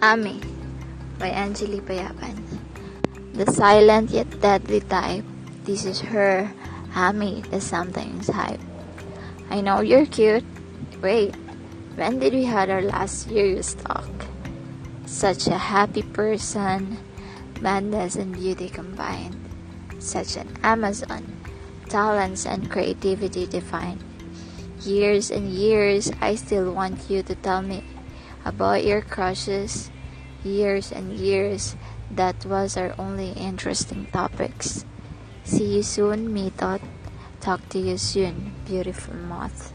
Ami by Angeli Payapan. The silent yet deadly type. This is her. Ami, the something's hype. I know you're cute. Wait, when did we had our last serious talk? Such a happy person, madness and beauty combined. Such an Amazon, talents and creativity defined. Years and years, I still want you to tell me about your crushes. Years and years, that was our only interesting topics. See you soon, me thought. Talk to you soon, beautiful moth.